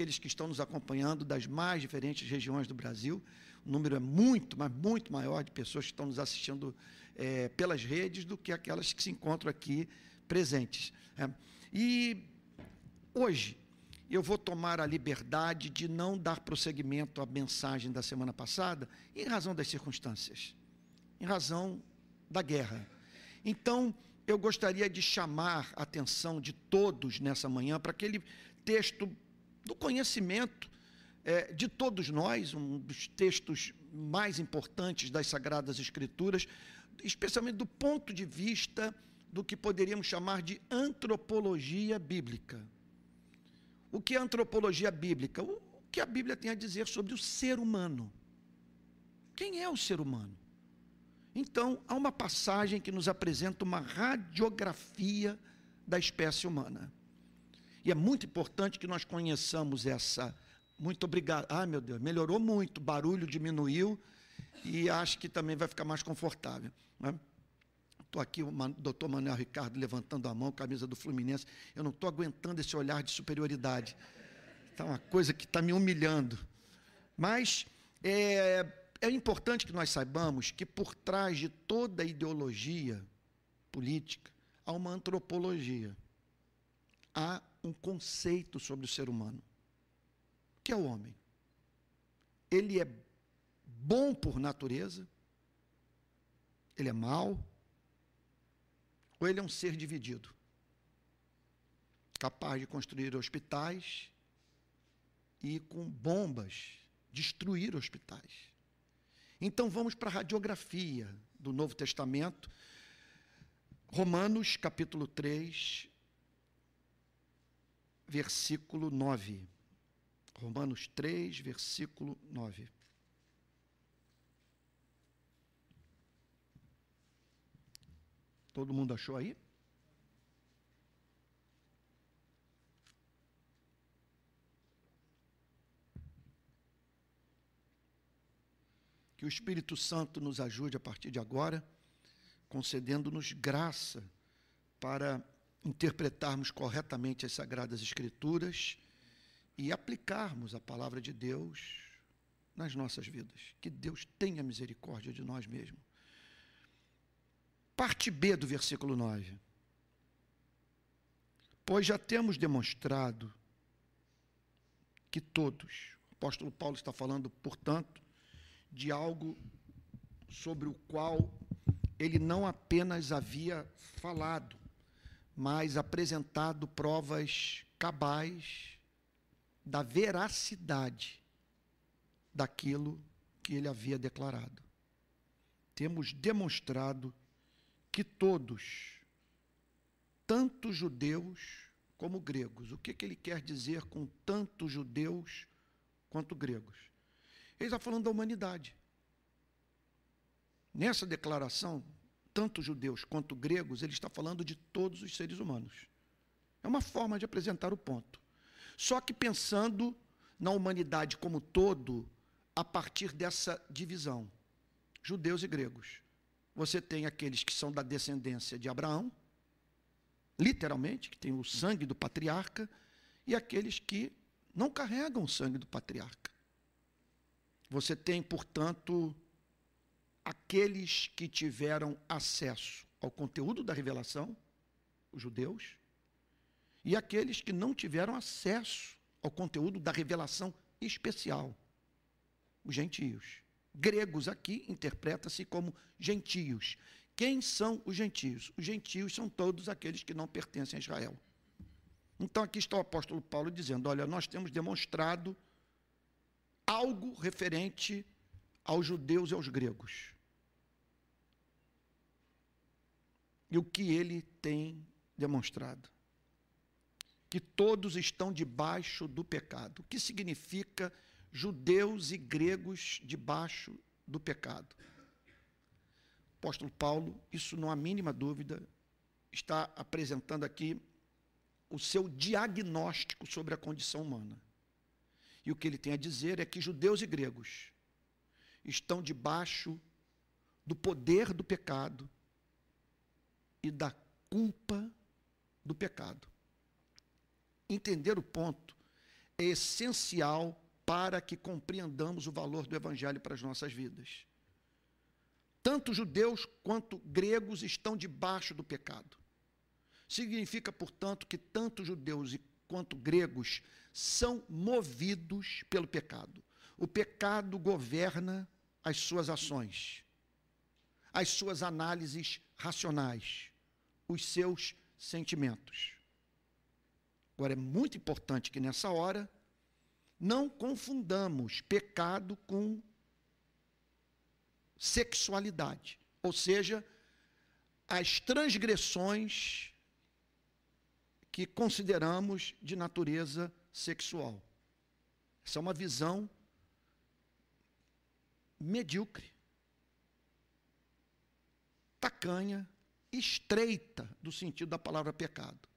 aqueles que estão nos acompanhando das mais diferentes regiões do Brasil. O número é muito, mas muito maior de pessoas que estão nos assistindo é, pelas redes do que aquelas que se encontram aqui presentes. É. E hoje eu vou tomar a liberdade de não dar prosseguimento à mensagem da semana passada, em razão das circunstâncias, em razão da guerra. Então, eu gostaria de chamar a atenção de todos nessa manhã para aquele texto do conhecimento é, de todos nós, um dos textos mais importantes das Sagradas Escrituras, especialmente do ponto de vista do que poderíamos chamar de antropologia bíblica. O que é antropologia bíblica? O que a Bíblia tem a dizer sobre o ser humano. Quem é o ser humano? Então, há uma passagem que nos apresenta uma radiografia da espécie humana. E é muito importante que nós conheçamos essa. Muito obrigado. Ah, meu Deus, melhorou muito, o barulho diminuiu e acho que também vai ficar mais confortável. Estou né? aqui, o doutor Manuel Ricardo levantando a mão, camisa do Fluminense. Eu não estou aguentando esse olhar de superioridade. Está uma coisa que está me humilhando. Mas é, é importante que nós saibamos que por trás de toda ideologia política há uma antropologia. Há um conceito sobre o ser humano, que é o homem. Ele é bom por natureza, ele é mau, ou ele é um ser dividido, capaz de construir hospitais e com bombas destruir hospitais. Então vamos para a radiografia do Novo Testamento. Romanos capítulo 3, versículo 9. Romanos 3, versículo 9. Todo mundo achou aí? Que o Espírito Santo nos ajude a partir de agora, concedendo-nos graça para interpretarmos corretamente as Sagradas Escrituras e aplicarmos a palavra de Deus nas nossas vidas. Que Deus tenha misericórdia de nós mesmos. Parte B do versículo 9. Pois já temos demonstrado que todos, o apóstolo Paulo está falando, portanto, de algo sobre o qual ele não apenas havia falado, mas apresentado provas cabais da veracidade daquilo que ele havia declarado. Temos demonstrado que todos, tanto judeus como gregos, o que, que ele quer dizer com tanto judeus quanto gregos? Ele está falando da humanidade. Nessa declaração, tanto judeus quanto gregos, ele está falando de todos os seres humanos. É uma forma de apresentar o ponto. Só que pensando na humanidade como todo, a partir dessa divisão, judeus e gregos. Você tem aqueles que são da descendência de Abraão, literalmente, que tem o sangue do patriarca, e aqueles que não carregam o sangue do patriarca. Você tem, portanto, aqueles que tiveram acesso ao conteúdo da revelação, os judeus, e aqueles que não tiveram acesso ao conteúdo da revelação especial, os gentios. Gregos aqui interpreta-se como gentios. Quem são os gentios? Os gentios são todos aqueles que não pertencem a Israel. Então aqui está o apóstolo Paulo dizendo: olha, nós temos demonstrado algo referente aos judeus e aos gregos. E o que ele tem demonstrado? Que todos estão debaixo do pecado. O que significa judeus e gregos debaixo do pecado? Apóstolo Paulo, isso não há mínima dúvida, está apresentando aqui o seu diagnóstico sobre a condição humana. E o que ele tem a dizer é que judeus e gregos estão debaixo do poder do pecado e da culpa do pecado. Entender o ponto é essencial para que compreendamos o valor do Evangelho para as nossas vidas. Tanto judeus quanto gregos estão debaixo do pecado. Significa, portanto, que tanto judeus quanto gregos são movidos pelo pecado. O pecado governa as suas ações, as suas análises racionais, os seus sentimentos. Agora, é muito importante que nessa hora não confundamos pecado com sexualidade, ou seja, as transgressões que consideramos de natureza sexual. Essa é uma visão medíocre, tacanha, estreita do sentido da palavra pecado.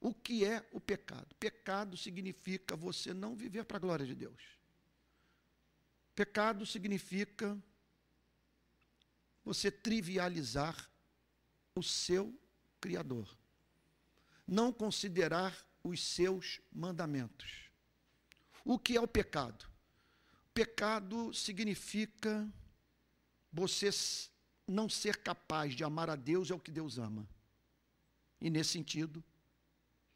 O que é o pecado? Pecado significa você não viver para a glória de Deus. Pecado significa você trivializar o seu Criador. Não considerar os seus mandamentos. O que é o pecado? Pecado significa você não ser capaz de amar a Deus é o que Deus ama. E nesse sentido,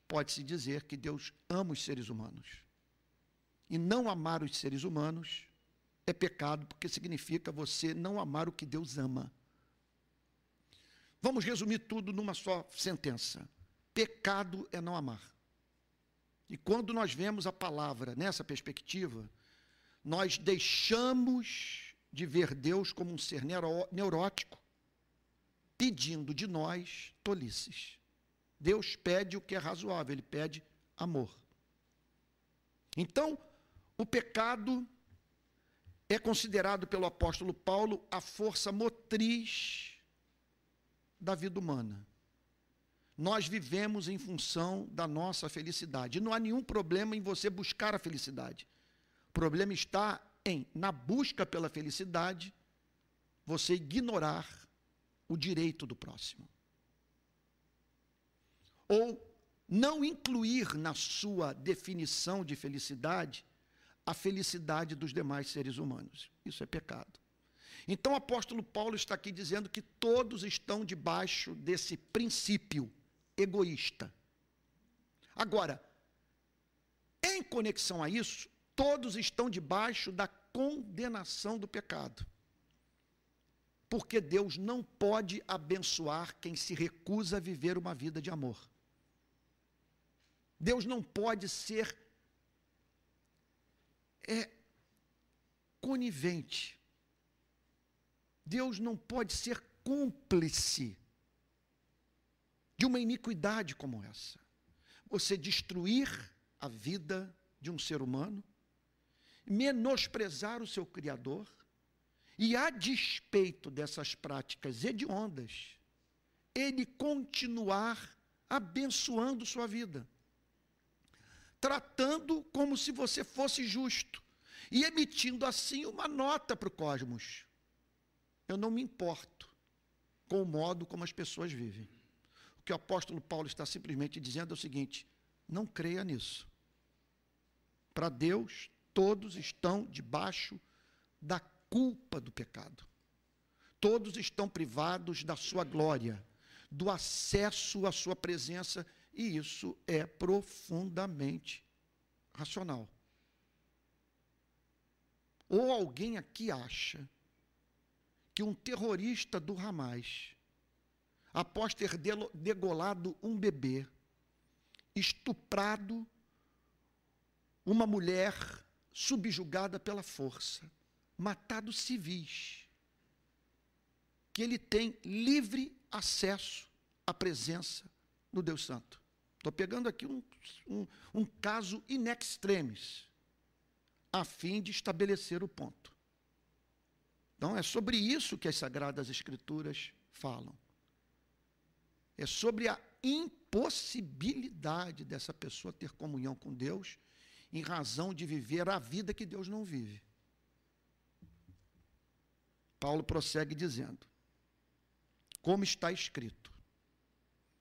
pode-se dizer que Deus ama os seres humanos. E não amar os seres humanos é pecado, porque significa você não amar o que Deus ama. Vamos resumir tudo numa só sentença: pecado é não amar. E quando nós vemos a palavra nessa perspectiva, nós deixamos de ver Deus como um ser neurótico, pedindo de nós tolices. Deus pede o que é razoável, ele pede amor. Então, o pecado é considerado pelo apóstolo Paulo a força motriz da vida humana. Nós vivemos em função da nossa felicidade. Não há nenhum problema em você buscar a felicidade. Problema está em, na busca pela felicidade, você ignorar o direito do próximo ou não incluir na sua definição de felicidade a felicidade dos demais seres humanos. Isso é pecado. Então o apóstolo Paulo está aqui dizendo que todos estão debaixo desse princípio egoísta. Agora, em conexão a isso, todos estão debaixo da condenação do pecado. Porque Deus não pode abençoar quem se recusa a viver uma vida de amor. Deus não pode ser é, conivente. Deus não pode ser cúmplice de uma iniquidade como essa. Você destruir a vida de um ser humano, menosprezar o seu Criador, e a despeito dessas práticas hediondas, ele continuar abençoando sua vida tratando como se você fosse justo e emitindo assim uma nota para o cosmos. Eu não me importo com o modo como as pessoas vivem. O que o apóstolo Paulo está simplesmente dizendo é o seguinte: não creia nisso. Para Deus, todos estão debaixo da culpa do pecado. Todos estão privados da sua glória, do acesso à sua presença e isso é profundamente racional. Ou alguém aqui acha que um terrorista do Hamas, após ter degolado um bebê, estuprado uma mulher subjugada pela força, matado civis, que ele tem livre acesso à presença do Deus Santo. Estou pegando aqui um, um, um caso in extremis, a fim de estabelecer o ponto. Então, é sobre isso que as Sagradas Escrituras falam. É sobre a impossibilidade dessa pessoa ter comunhão com Deus em razão de viver a vida que Deus não vive. Paulo prossegue dizendo: Como está escrito,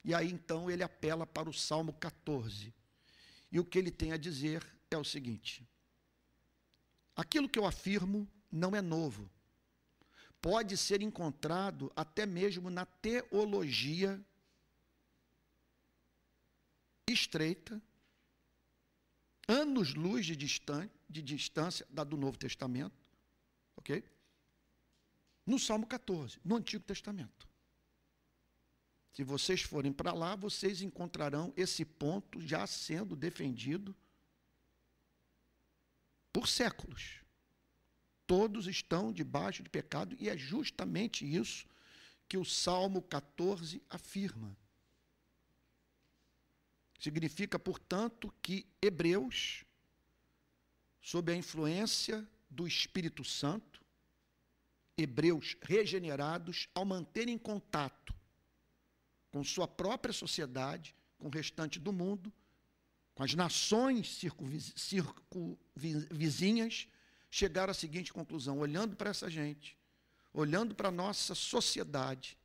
e aí então ele apela para o Salmo 14. E o que ele tem a dizer é o seguinte: aquilo que eu afirmo não é novo. Pode ser encontrado até mesmo na teologia estreita, anos-luz de, de distância da do Novo Testamento, ok? No Salmo 14, no Antigo Testamento. Se vocês forem para lá, vocês encontrarão esse ponto já sendo defendido por séculos. Todos estão debaixo de pecado, e é justamente isso que o Salmo 14 afirma. Significa, portanto, que Hebreus, sob a influência do Espírito Santo, hebreus regenerados, ao manterem contato com sua própria sociedade, com o restante do mundo, com as nações circunvizinhas, chegaram à seguinte conclusão: olhando para essa gente, olhando para a nossa sociedade,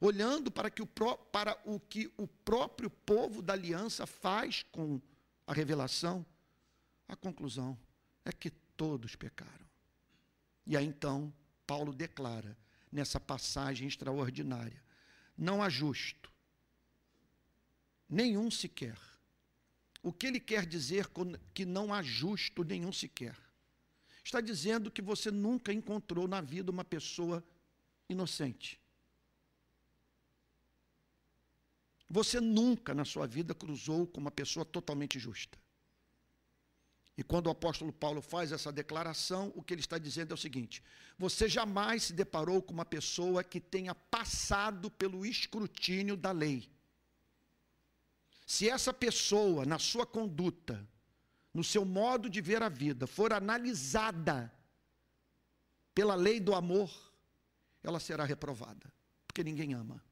olhando para, que o, para o que o próprio povo da aliança faz com a revelação, a conclusão é que todos pecaram. E aí então, Paulo declara nessa passagem extraordinária: não há justo, nenhum sequer. O que ele quer dizer com que não há justo nenhum sequer? Está dizendo que você nunca encontrou na vida uma pessoa inocente. Você nunca na sua vida cruzou com uma pessoa totalmente justa. E quando o apóstolo Paulo faz essa declaração, o que ele está dizendo é o seguinte: você jamais se deparou com uma pessoa que tenha passado pelo escrutínio da lei. Se essa pessoa, na sua conduta, no seu modo de ver a vida, for analisada pela lei do amor, ela será reprovada, porque ninguém ama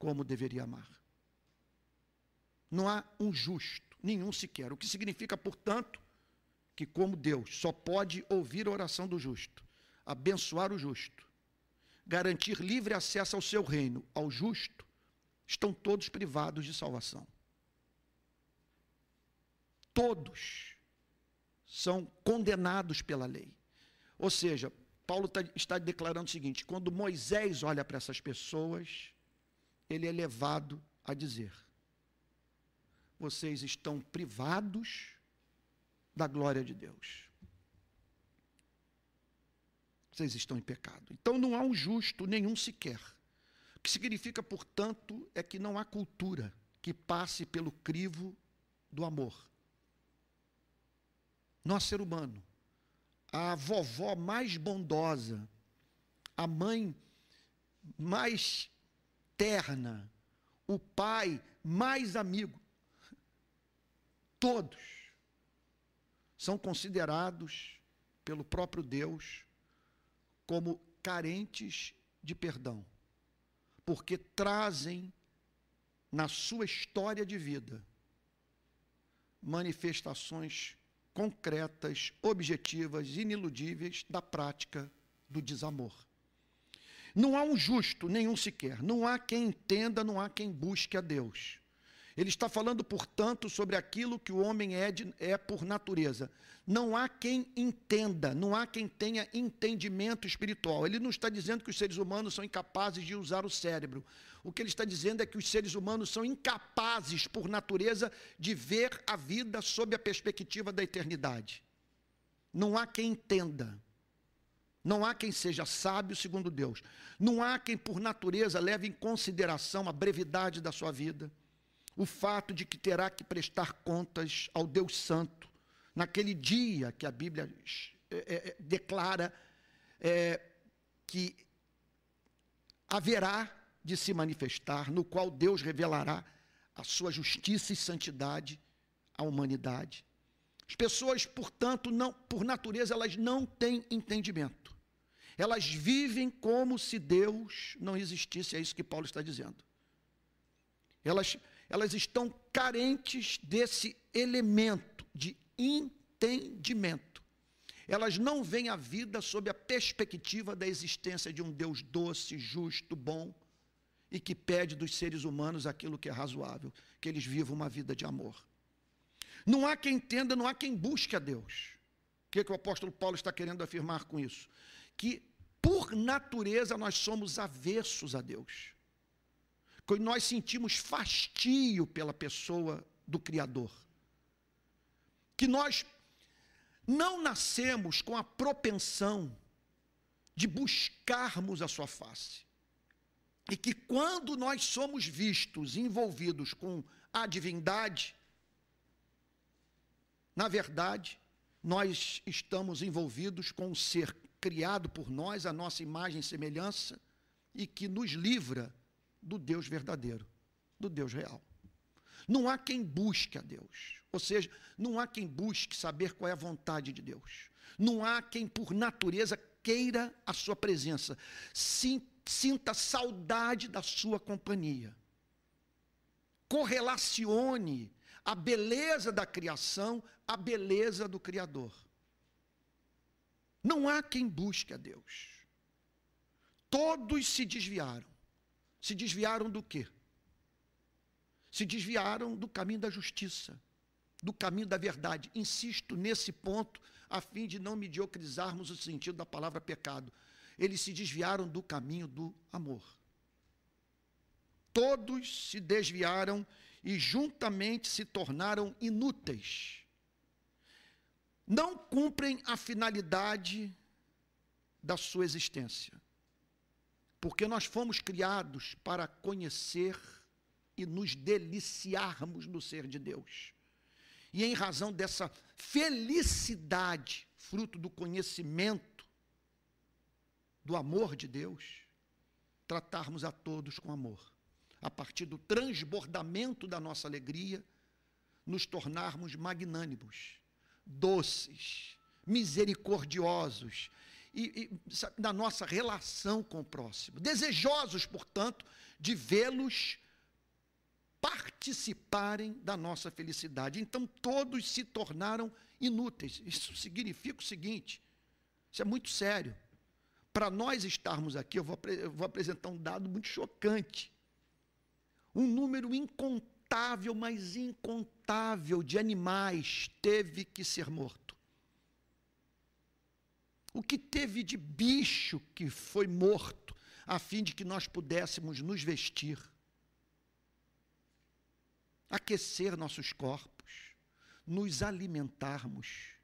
como deveria amar. Não há um justo, nenhum sequer. O que significa, portanto, que como Deus só pode ouvir a oração do justo, abençoar o justo, garantir livre acesso ao seu reino, ao justo, estão todos privados de salvação. Todos são condenados pela lei. Ou seja, Paulo tá, está declarando o seguinte: quando Moisés olha para essas pessoas, ele é levado a dizer: vocês estão privados da glória de Deus. Vocês estão em pecado. Então não há um justo nenhum sequer. O que significa, portanto, é que não há cultura que passe pelo crivo do amor. Nós, ser humano, a vovó mais bondosa, a mãe mais terna, o pai mais amigo, todos são considerados pelo próprio Deus como carentes de perdão porque trazem na sua história de vida manifestações concretas, objetivas, iniludíveis da prática do desamor. Não há um justo, nenhum sequer. Não há quem entenda, não há quem busque a Deus. Ele está falando, portanto, sobre aquilo que o homem é, de, é por natureza. Não há quem entenda, não há quem tenha entendimento espiritual. Ele não está dizendo que os seres humanos são incapazes de usar o cérebro. O que ele está dizendo é que os seres humanos são incapazes, por natureza, de ver a vida sob a perspectiva da eternidade. Não há quem entenda. Não há quem seja sábio segundo Deus. Não há quem, por natureza, leve em consideração a brevidade da sua vida o fato de que terá que prestar contas ao Deus Santo, naquele dia que a Bíblia é, é, declara é, que haverá de se manifestar, no qual Deus revelará a sua justiça e santidade à humanidade. As pessoas, portanto, não, por natureza, elas não têm entendimento. Elas vivem como se Deus não existisse, é isso que Paulo está dizendo. Elas elas estão carentes desse elemento de entendimento. Elas não veem a vida sob a perspectiva da existência de um Deus doce, justo, bom e que pede dos seres humanos aquilo que é razoável, que eles vivam uma vida de amor. Não há quem entenda, não há quem busque a Deus. O que, é que o apóstolo Paulo está querendo afirmar com isso? Que, por natureza, nós somos avessos a Deus. Que nós sentimos fastio pela pessoa do Criador. Que nós não nascemos com a propensão de buscarmos a Sua face. E que quando nós somos vistos envolvidos com a divindade, na verdade, nós estamos envolvidos com um ser criado por nós, a nossa imagem e semelhança, e que nos livra do Deus verdadeiro, do Deus real. Não há quem busque a Deus, ou seja, não há quem busque saber qual é a vontade de Deus. Não há quem, por natureza, queira a sua presença, sinta saudade da sua companhia. Correlacione a beleza da criação à beleza do Criador. Não há quem busque a Deus. Todos se desviaram. Se desviaram do quê? Se desviaram do caminho da justiça, do caminho da verdade. Insisto nesse ponto, a fim de não mediocrizarmos o sentido da palavra pecado. Eles se desviaram do caminho do amor. Todos se desviaram e juntamente se tornaram inúteis. Não cumprem a finalidade da sua existência. Porque nós fomos criados para conhecer e nos deliciarmos no ser de Deus. E em razão dessa felicidade, fruto do conhecimento, do amor de Deus, tratarmos a todos com amor a partir do transbordamento da nossa alegria, nos tornarmos magnânimos, doces, misericordiosos e, e na nossa relação com o próximo. Desejosos, portanto, de vê-los participarem da nossa felicidade. Então, todos se tornaram inúteis. Isso significa o seguinte: isso é muito sério. Para nós estarmos aqui, eu vou, eu vou apresentar um dado muito chocante um número incontável, mas incontável de animais teve que ser morto. O que teve de bicho que foi morto, a fim de que nós pudéssemos nos vestir, aquecer nossos corpos, nos alimentarmos.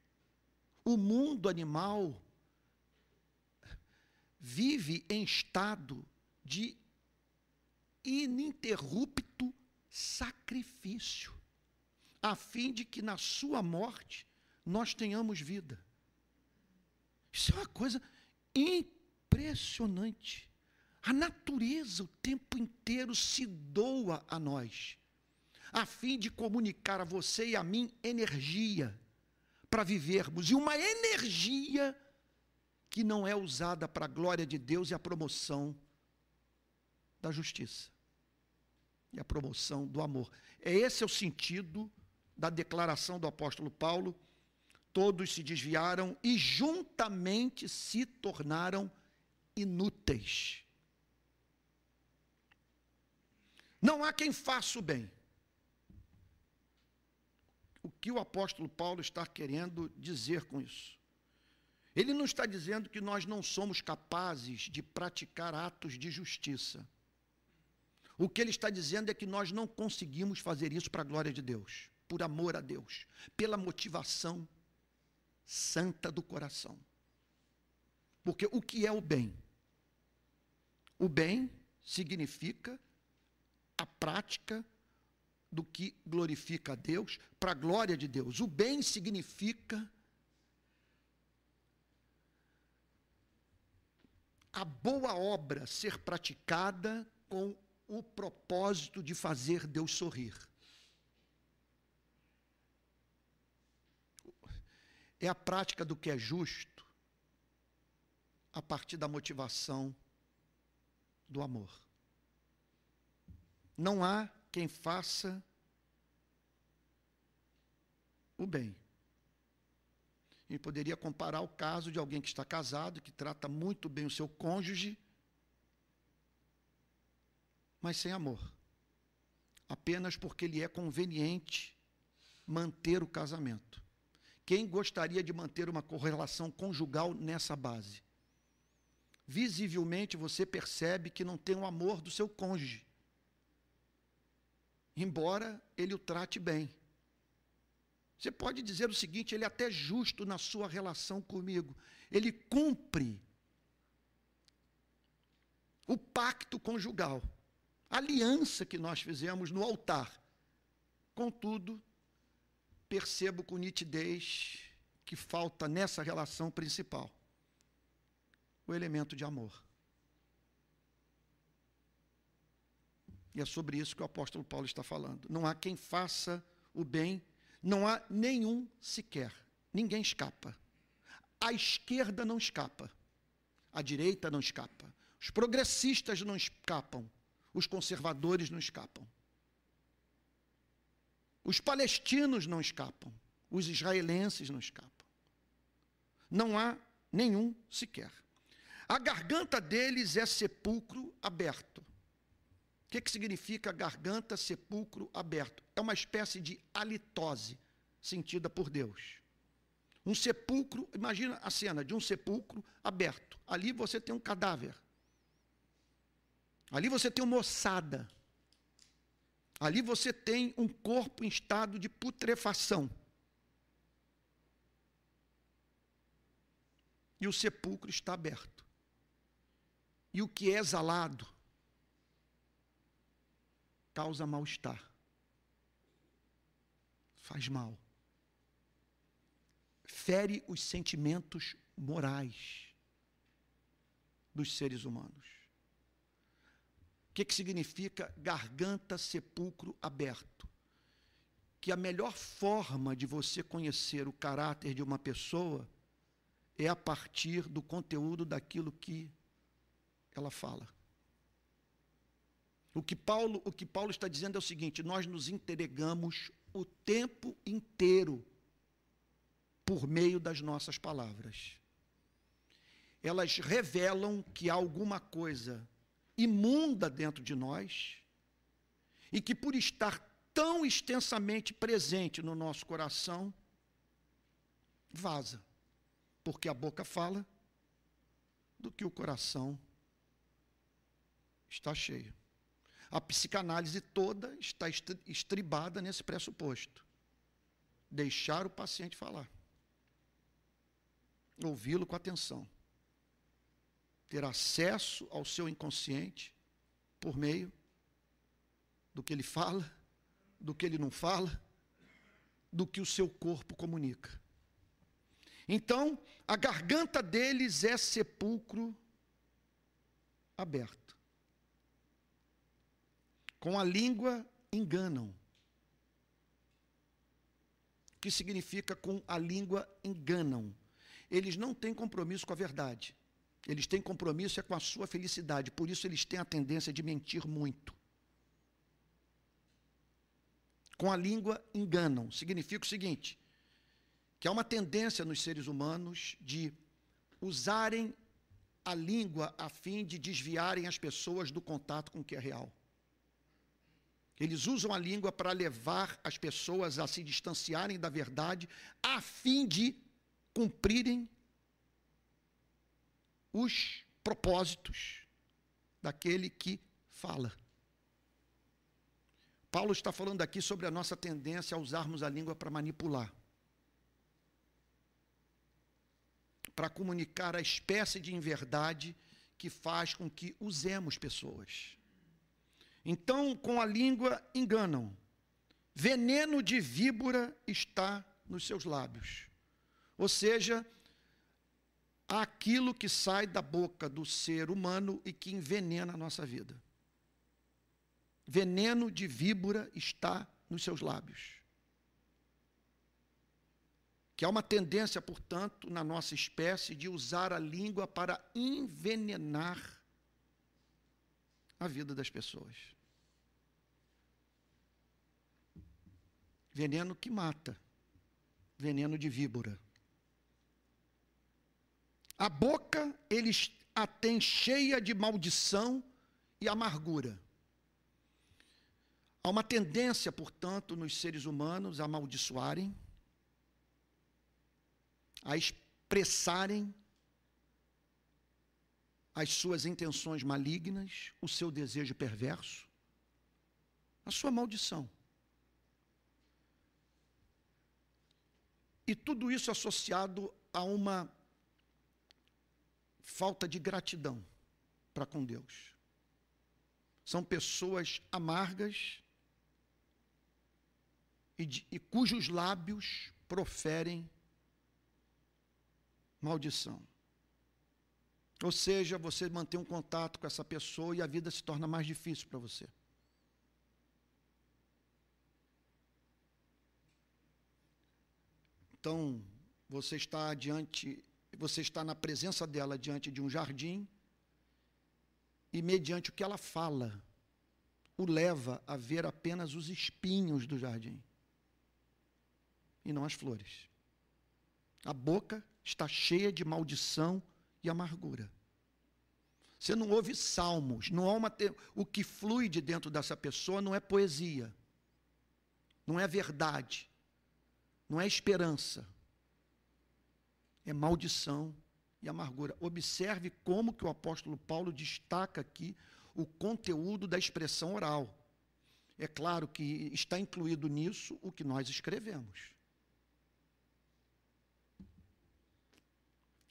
O mundo animal vive em estado de ininterrupto sacrifício, a fim de que na sua morte nós tenhamos vida. Isso é uma coisa impressionante. A natureza o tempo inteiro se doa a nós, a fim de comunicar a você e a mim energia para vivermos, e uma energia que não é usada para a glória de Deus e a promoção da justiça e a promoção do amor. É esse é o sentido da declaração do apóstolo Paulo. Todos se desviaram e juntamente se tornaram inúteis. Não há quem faça o bem. O que o apóstolo Paulo está querendo dizer com isso? Ele não está dizendo que nós não somos capazes de praticar atos de justiça. O que ele está dizendo é que nós não conseguimos fazer isso para a glória de Deus, por amor a Deus, pela motivação santa do coração. Porque o que é o bem? O bem significa a prática do que glorifica a Deus, para a glória de Deus. O bem significa a boa obra ser praticada com o propósito de fazer Deus sorrir. É a prática do que é justo a partir da motivação do amor. Não há quem faça o bem. E poderia comparar o caso de alguém que está casado, que trata muito bem o seu cônjuge, mas sem amor. Apenas porque lhe é conveniente manter o casamento. Quem gostaria de manter uma correlação conjugal nessa base? Visivelmente você percebe que não tem o amor do seu cônjuge, embora ele o trate bem. Você pode dizer o seguinte: ele é até justo na sua relação comigo, ele cumpre o pacto conjugal, aliança que nós fizemos no altar. Contudo, percebo com nitidez que falta nessa relação principal o elemento de amor. E é sobre isso que o apóstolo Paulo está falando. Não há quem faça o bem, não há nenhum sequer. Ninguém escapa. A esquerda não escapa. A direita não escapa. Os progressistas não escapam. Os conservadores não escapam. Os palestinos não escapam. Os israelenses não escapam. Não há nenhum sequer. A garganta deles é sepulcro aberto. O que, que significa garganta, sepulcro aberto? É uma espécie de halitose sentida por Deus. Um sepulcro, imagina a cena de um sepulcro aberto. Ali você tem um cadáver. Ali você tem uma ossada. Ali você tem um corpo em estado de putrefação. E o sepulcro está aberto. E o que é exalado causa mal-estar. Faz mal. Fere os sentimentos morais dos seres humanos. Que, que significa garganta, sepulcro aberto? Que a melhor forma de você conhecer o caráter de uma pessoa é a partir do conteúdo daquilo que ela fala. O que Paulo, o que Paulo está dizendo é o seguinte: nós nos entregamos o tempo inteiro por meio das nossas palavras. Elas revelam que há alguma coisa imunda dentro de nós e que por estar tão extensamente presente no nosso coração vaza, porque a boca fala do que o coração está cheio. A psicanálise toda está estribada nesse pressuposto. Deixar o paciente falar. Ouvi-lo com atenção. Ter acesso ao seu inconsciente por meio do que ele fala, do que ele não fala, do que o seu corpo comunica. Então, a garganta deles é sepulcro aberto. Com a língua enganam. O que significa com a língua enganam? Eles não têm compromisso com a verdade. Eles têm compromisso é com a sua felicidade. Por isso eles têm a tendência de mentir muito. Com a língua enganam. Significa o seguinte: que há uma tendência nos seres humanos de usarem a língua a fim de desviarem as pessoas do contato com o que é real. Eles usam a língua para levar as pessoas a se distanciarem da verdade, a fim de cumprirem os propósitos daquele que fala. Paulo está falando aqui sobre a nossa tendência a usarmos a língua para manipular, para comunicar a espécie de inverdade que faz com que usemos pessoas. Então, com a língua enganam. Veneno de víbora está nos seus lábios. Ou seja, aquilo que sai da boca do ser humano e que envenena a nossa vida. Veneno de víbora está nos seus lábios. Que há uma tendência, portanto, na nossa espécie de usar a língua para envenenar a vida das pessoas. Veneno que mata. Veneno de víbora. A boca eles a têm cheia de maldição e amargura. Há uma tendência, portanto, nos seres humanos a amaldiçoarem, a expressarem as suas intenções malignas, o seu desejo perverso, a sua maldição. E tudo isso associado a uma falta de gratidão para com Deus. São pessoas amargas e, de, e cujos lábios proferem maldição. Ou seja, você mantém um contato com essa pessoa e a vida se torna mais difícil para você. Então, você está diante, você está na presença dela diante de um jardim e mediante o que ela fala, o leva a ver apenas os espinhos do jardim e não as flores. A boca está cheia de maldição e amargura. Você não ouve salmos, não há uma o que flui de dentro dessa pessoa não é poesia, não é verdade, não é esperança, é maldição e amargura. Observe como que o apóstolo Paulo destaca aqui o conteúdo da expressão oral. É claro que está incluído nisso o que nós escrevemos.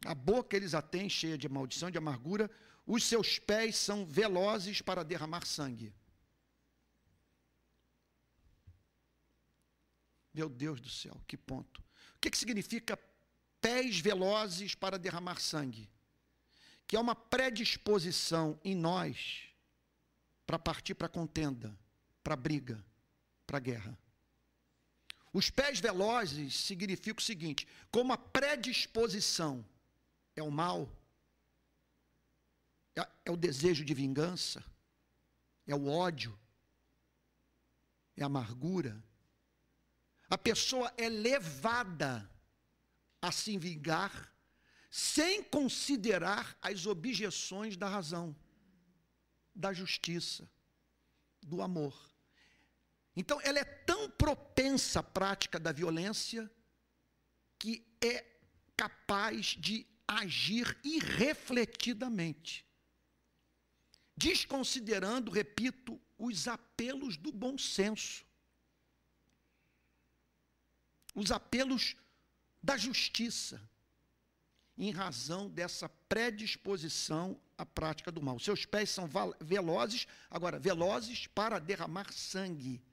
A boca eles a têm cheia de maldição, de amargura, os seus pés são velozes para derramar sangue. Meu Deus do céu, que ponto. O que, que significa pés velozes para derramar sangue? Que é uma predisposição em nós para partir para contenda, para briga, para guerra. Os pés velozes significa o seguinte: como a predisposição é o mal, é, é o desejo de vingança, é o ódio, é a amargura. A pessoa é levada a se vingar sem considerar as objeções da razão, da justiça, do amor. Então, ela é tão propensa à prática da violência que é capaz de agir irrefletidamente, desconsiderando, repito, os apelos do bom senso, os apelos da justiça, em razão dessa predisposição à prática do mal. Seus pés são velozes, agora, velozes para derramar sangue.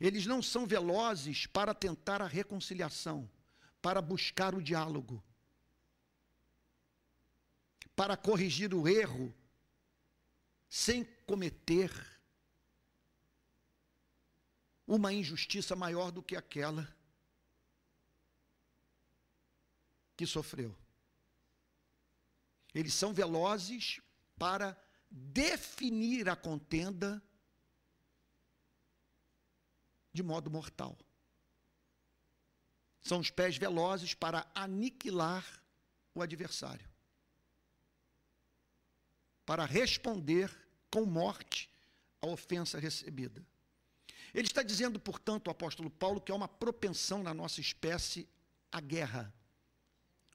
Eles não são velozes para tentar a reconciliação, para buscar o diálogo para corrigir o erro sem cometer uma injustiça maior do que aquela que sofreu. Eles são velozes para definir a contenda de modo mortal. São os pés velozes para aniquilar o adversário para responder com morte à ofensa recebida. Ele está dizendo, portanto, o apóstolo Paulo, que há uma propensão na nossa espécie à guerra.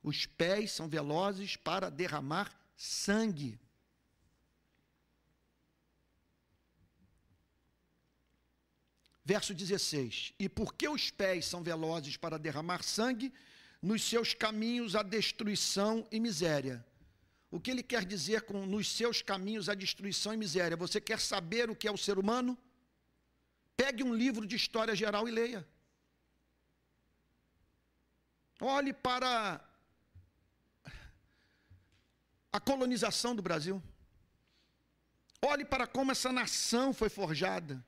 Os pés são velozes para derramar sangue. Verso 16: E porque os pés são velozes para derramar sangue, nos seus caminhos a destruição e miséria o que ele quer dizer com nos seus caminhos a destruição e miséria? Você quer saber o que é o ser humano? Pegue um livro de história geral e leia. Olhe para a colonização do Brasil. Olhe para como essa nação foi forjada.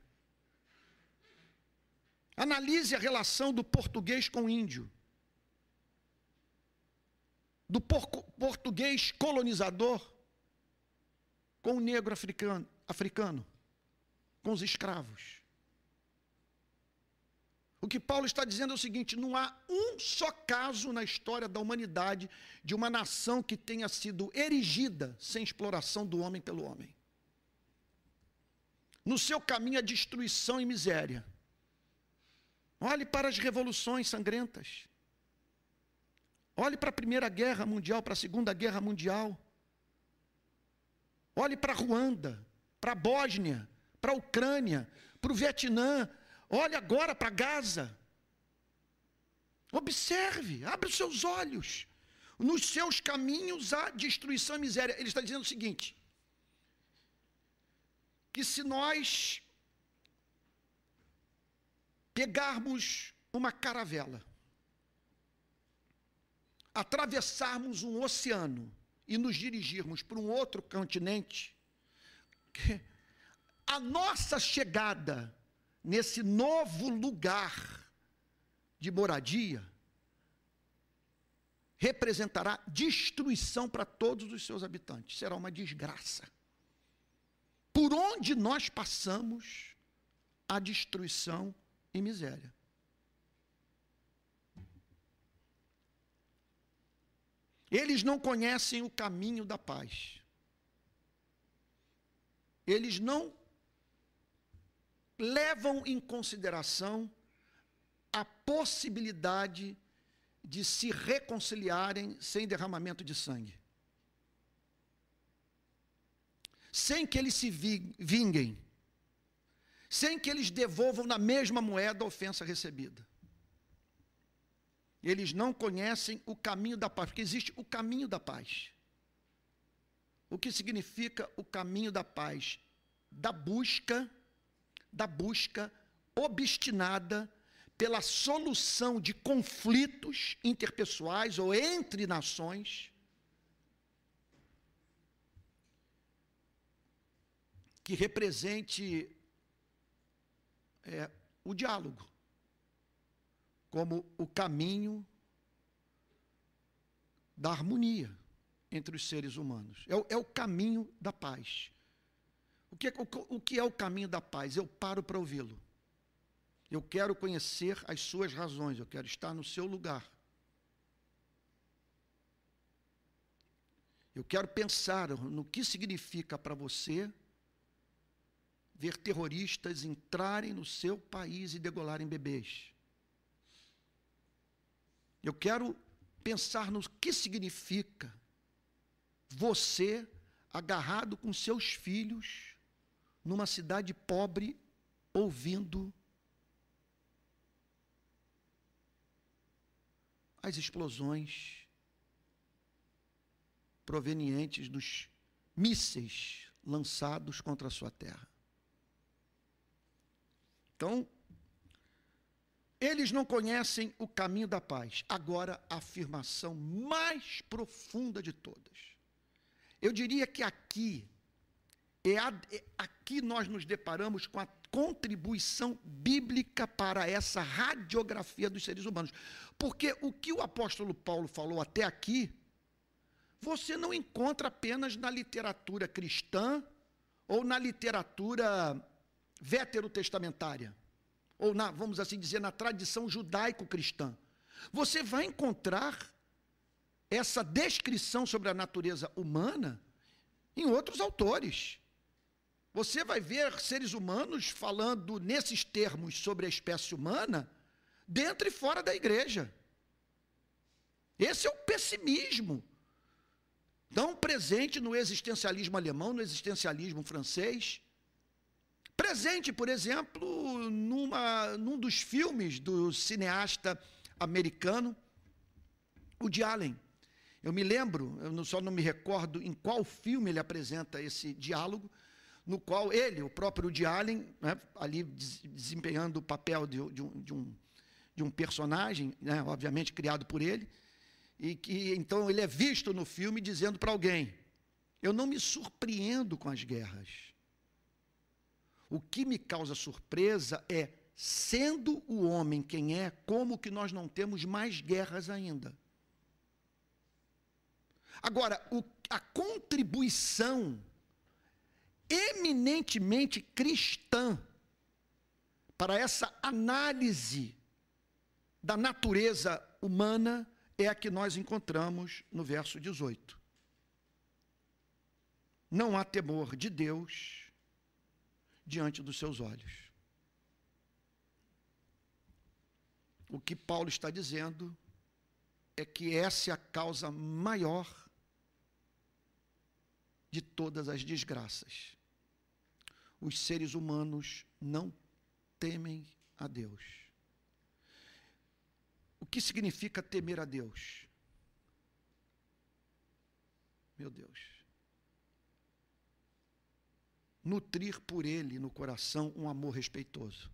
Analise a relação do português com o índio do português colonizador com o negro africano, africano, com os escravos. O que Paulo está dizendo é o seguinte: não há um só caso na história da humanidade de uma nação que tenha sido erigida sem exploração do homem pelo homem. no seu caminho a destruição e miséria. Olhe para as revoluções sangrentas. Olhe para a Primeira Guerra Mundial, para a Segunda Guerra Mundial. Olhe para Ruanda, para a Bósnia, para a Ucrânia, para o Vietnã. Olhe agora para Gaza. Observe, abre os seus olhos. Nos seus caminhos há destruição e miséria. Ele está dizendo o seguinte: que se nós pegarmos uma caravela, atravessarmos um oceano e nos dirigirmos para um outro continente, a nossa chegada nesse novo lugar de moradia representará destruição para todos os seus habitantes. Será uma desgraça. Por onde nós passamos, a destruição e miséria. Eles não conhecem o caminho da paz. Eles não levam em consideração a possibilidade de se reconciliarem sem derramamento de sangue. Sem que eles se vinguem, sem que eles devolvam na mesma moeda a ofensa recebida. Eles não conhecem o caminho da paz, porque existe o caminho da paz. O que significa o caminho da paz? Da busca, da busca obstinada pela solução de conflitos interpessoais ou entre nações que represente é, o diálogo como o caminho da harmonia entre os seres humanos. É é o caminho da paz. O que, o, o que é o caminho da paz? Eu paro para ouvi-lo. Eu quero conhecer as suas razões, eu quero estar no seu lugar. Eu quero pensar no que significa para você ver terroristas entrarem no seu país e degolarem bebês. Eu quero pensar no que significa você agarrado com seus filhos numa cidade pobre ouvindo as explosões provenientes dos mísseis lançados contra a sua terra. Então, eles não conhecem o caminho da paz. Agora, a afirmação mais profunda de todas. Eu diria que aqui, é, é aqui nós nos deparamos com a contribuição bíblica para essa radiografia dos seres humanos. Porque o que o apóstolo Paulo falou até aqui, você não encontra apenas na literatura cristã ou na literatura veterotestamentária, ou na, vamos assim dizer, na tradição judaico-cristã. Você vai encontrar essa descrição sobre a natureza humana em outros autores. Você vai ver seres humanos falando nesses termos sobre a espécie humana, dentro e fora da igreja. Esse é o pessimismo. Tão presente no existencialismo alemão, no existencialismo francês. Presente, por exemplo, numa, num dos filmes do cineasta americano, o de Allen. Eu me lembro, eu só não me recordo em qual filme ele apresenta esse diálogo, no qual ele, o próprio Woody Allen, né, ali desempenhando o papel de, de, um, de, um, de um personagem, né, obviamente criado por ele, e que então ele é visto no filme dizendo para alguém: Eu não me surpreendo com as guerras. O que me causa surpresa é, sendo o homem quem é, como que nós não temos mais guerras ainda. Agora, o, a contribuição eminentemente cristã para essa análise da natureza humana é a que nós encontramos no verso 18. Não há temor de Deus diante dos seus olhos. O que Paulo está dizendo é que essa é a causa maior de todas as desgraças. Os seres humanos não temem a Deus. O que significa temer a Deus? Meu Deus. Nutrir por Ele no coração um amor respeitoso.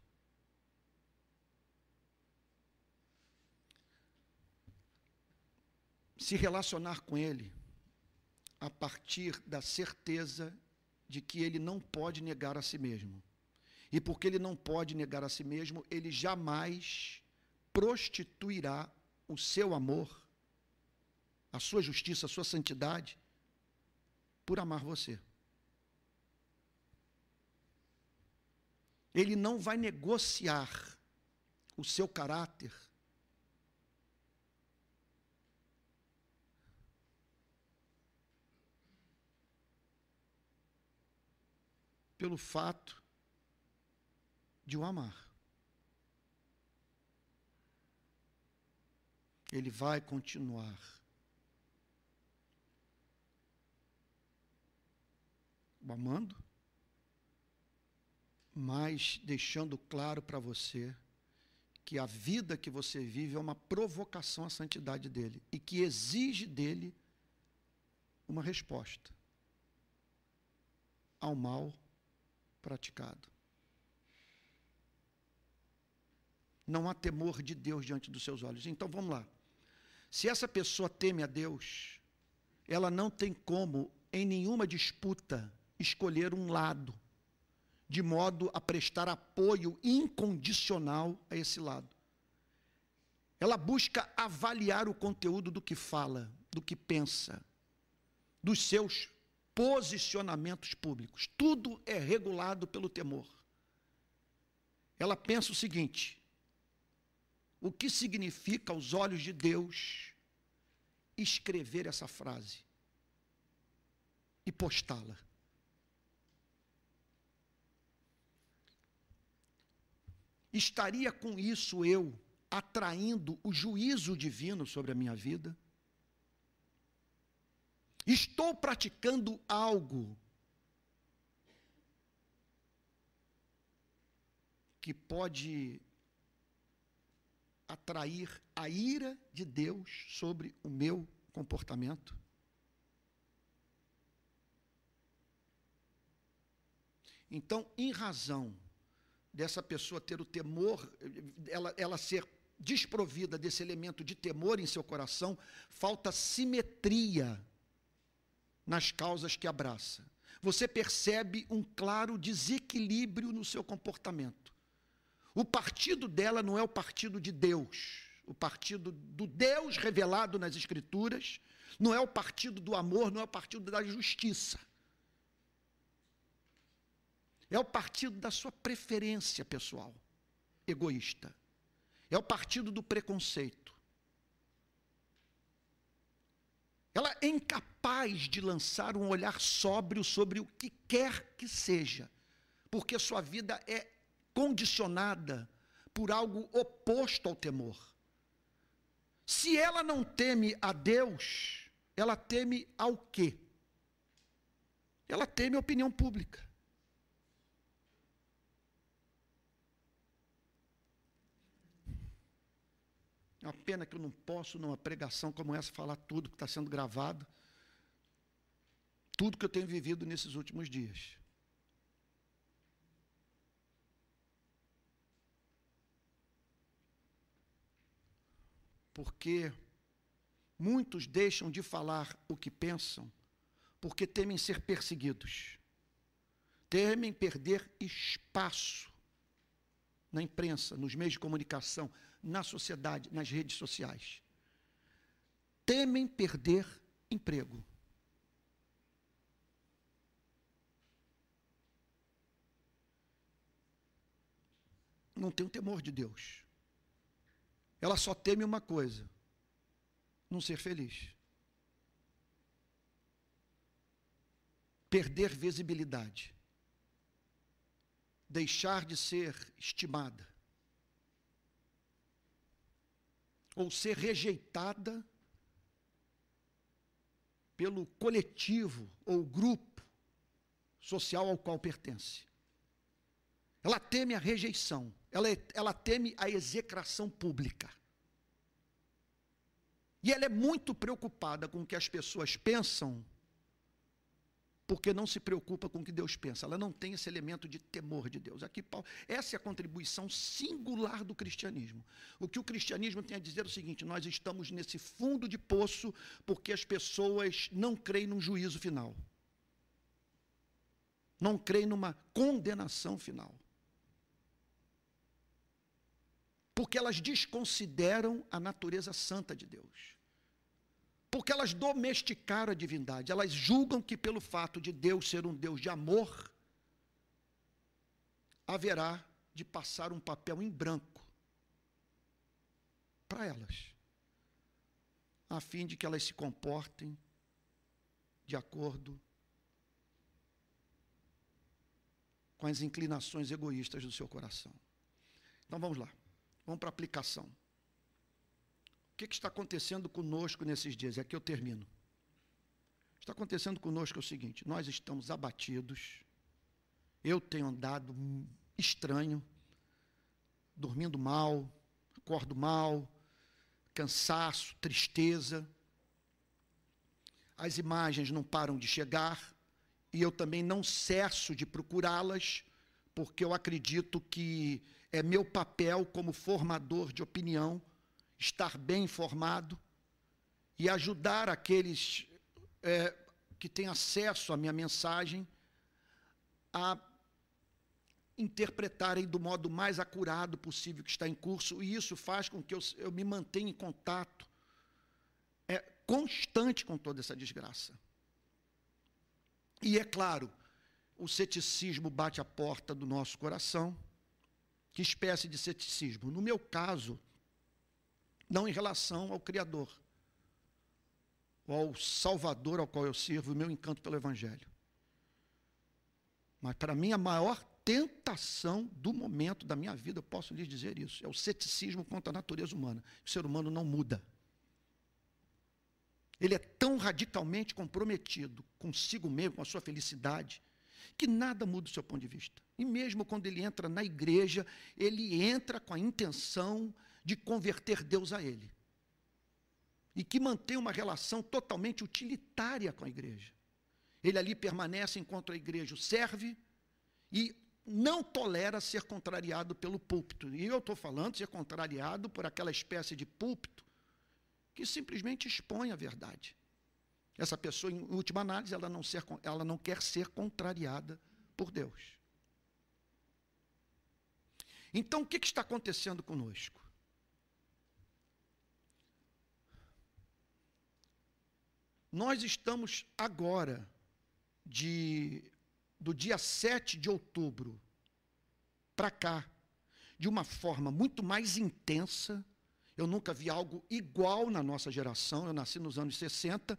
Se relacionar com Ele a partir da certeza de que Ele não pode negar a si mesmo. E porque Ele não pode negar a si mesmo, Ele jamais prostituirá o seu amor, a sua justiça, a sua santidade, por amar você. Ele não vai negociar o seu caráter pelo fato de o amar. Ele vai continuar o amando, mas deixando claro para você que a vida que você vive é uma provocação à santidade dele e que exige dele uma resposta ao mal praticado. Não há temor de Deus diante dos seus olhos. Então vamos lá. Se essa pessoa teme a Deus, ela não tem como, em nenhuma disputa, escolher um lado, de modo a prestar apoio incondicional a esse lado. Ela busca avaliar o conteúdo do que fala, do que pensa, dos seus posicionamentos públicos. Tudo é regulado pelo temor. Ela pensa o seguinte: o que significa aos olhos de Deus escrever essa frase e postá-la? Estaria com isso eu atraindo o juízo divino sobre a minha vida? Estou praticando algo que pode atrair a ira de Deus sobre o meu comportamento? Então, em razão dessa pessoa ter o temor, ela, ela ser desprovida desse elemento de temor em seu coração, falta simetria nas causas que abraça. Você percebe um claro desequilíbrio no seu comportamento. O partido dela não é o partido de Deus, o partido do Deus revelado nas Escrituras, não é o partido do amor, não é o partido da justiça. É o partido da sua preferência pessoal, egoísta. É o partido do preconceito. Ela é incapaz de lançar um olhar sóbrio sobre o que quer que seja, porque sua vida é condicionada por algo oposto ao temor. Se ela não teme a Deus, ela teme ao quê? Ela teme a opinião pública. Uma pena que eu não posso, numa pregação como essa, falar tudo que está sendo gravado, tudo que eu tenho vivido nesses últimos dias. Porque muitos deixam de falar o que pensam porque temem ser perseguidos, temem perder espaço na imprensa, nos meios de comunicação, na sociedade, nas redes sociais. Temem perder emprego. Não tem o temor de Deus. Ela só teme uma coisa: não ser feliz. Perder visibilidade. deixar de ser estimada ou ser rejeitada pelo coletivo ou grupo social ao qual pertence. Ela teme a rejeição, ela, ela teme a execração pública. E ela é muito preocupada com o que as pessoas pensam porque não se preocupa com o que Deus pensa. Ela não tem esse elemento de temor de Deus. Aqui, Paulo, essa é a contribuição singular do cristianismo. O que o cristianismo tem a dizer é o seguinte: nós estamos nesse fundo de poço porque as pessoas não creem num juízo final. Não creem numa condenação final. Porque elas desconsideram a natureza santa de Deus. Porque elas domesticaram a divindade. Elas julgam que, pelo fato de Deus ser um Deus de amor, haverá de passar um papel em branco para elas, a fim de que elas se comportem de acordo com as inclinações egoístas do seu coração. Então vamos lá, vamos para a aplicação que, que está acontecendo conosco nesses dias? É que eu termino. Está acontecendo conosco é o seguinte: nós estamos abatidos, eu tenho andado estranho, dormindo mal, acordo mal, cansaço, tristeza. As imagens não param de chegar e eu também não cesso de procurá-las, porque eu acredito que é meu papel como formador de opinião estar bem informado e ajudar aqueles é, que têm acesso à minha mensagem a interpretarem do modo mais acurado possível que está em curso, e isso faz com que eu, eu me mantenha em contato é, constante com toda essa desgraça. E é claro, o ceticismo bate a porta do nosso coração. Que espécie de ceticismo? No meu caso, não em relação ao Criador, ou ao Salvador ao qual eu sirvo, o meu encanto pelo Evangelho. Mas para mim a maior tentação do momento da minha vida, eu posso lhes dizer isso, é o ceticismo contra a natureza humana. O ser humano não muda. Ele é tão radicalmente comprometido consigo mesmo, com a sua felicidade, que nada muda o seu ponto de vista. E mesmo quando ele entra na igreja, ele entra com a intenção de converter Deus a ele. E que mantém uma relação totalmente utilitária com a igreja. Ele ali permanece enquanto a igreja o serve e não tolera ser contrariado pelo púlpito. E eu estou falando ser contrariado por aquela espécie de púlpito que simplesmente expõe a verdade. Essa pessoa, em última análise, ela não, ser, ela não quer ser contrariada por Deus. Então, o que, que está acontecendo conosco? Nós estamos agora, de, do dia 7 de outubro para cá, de uma forma muito mais intensa. Eu nunca vi algo igual na nossa geração, eu nasci nos anos 60.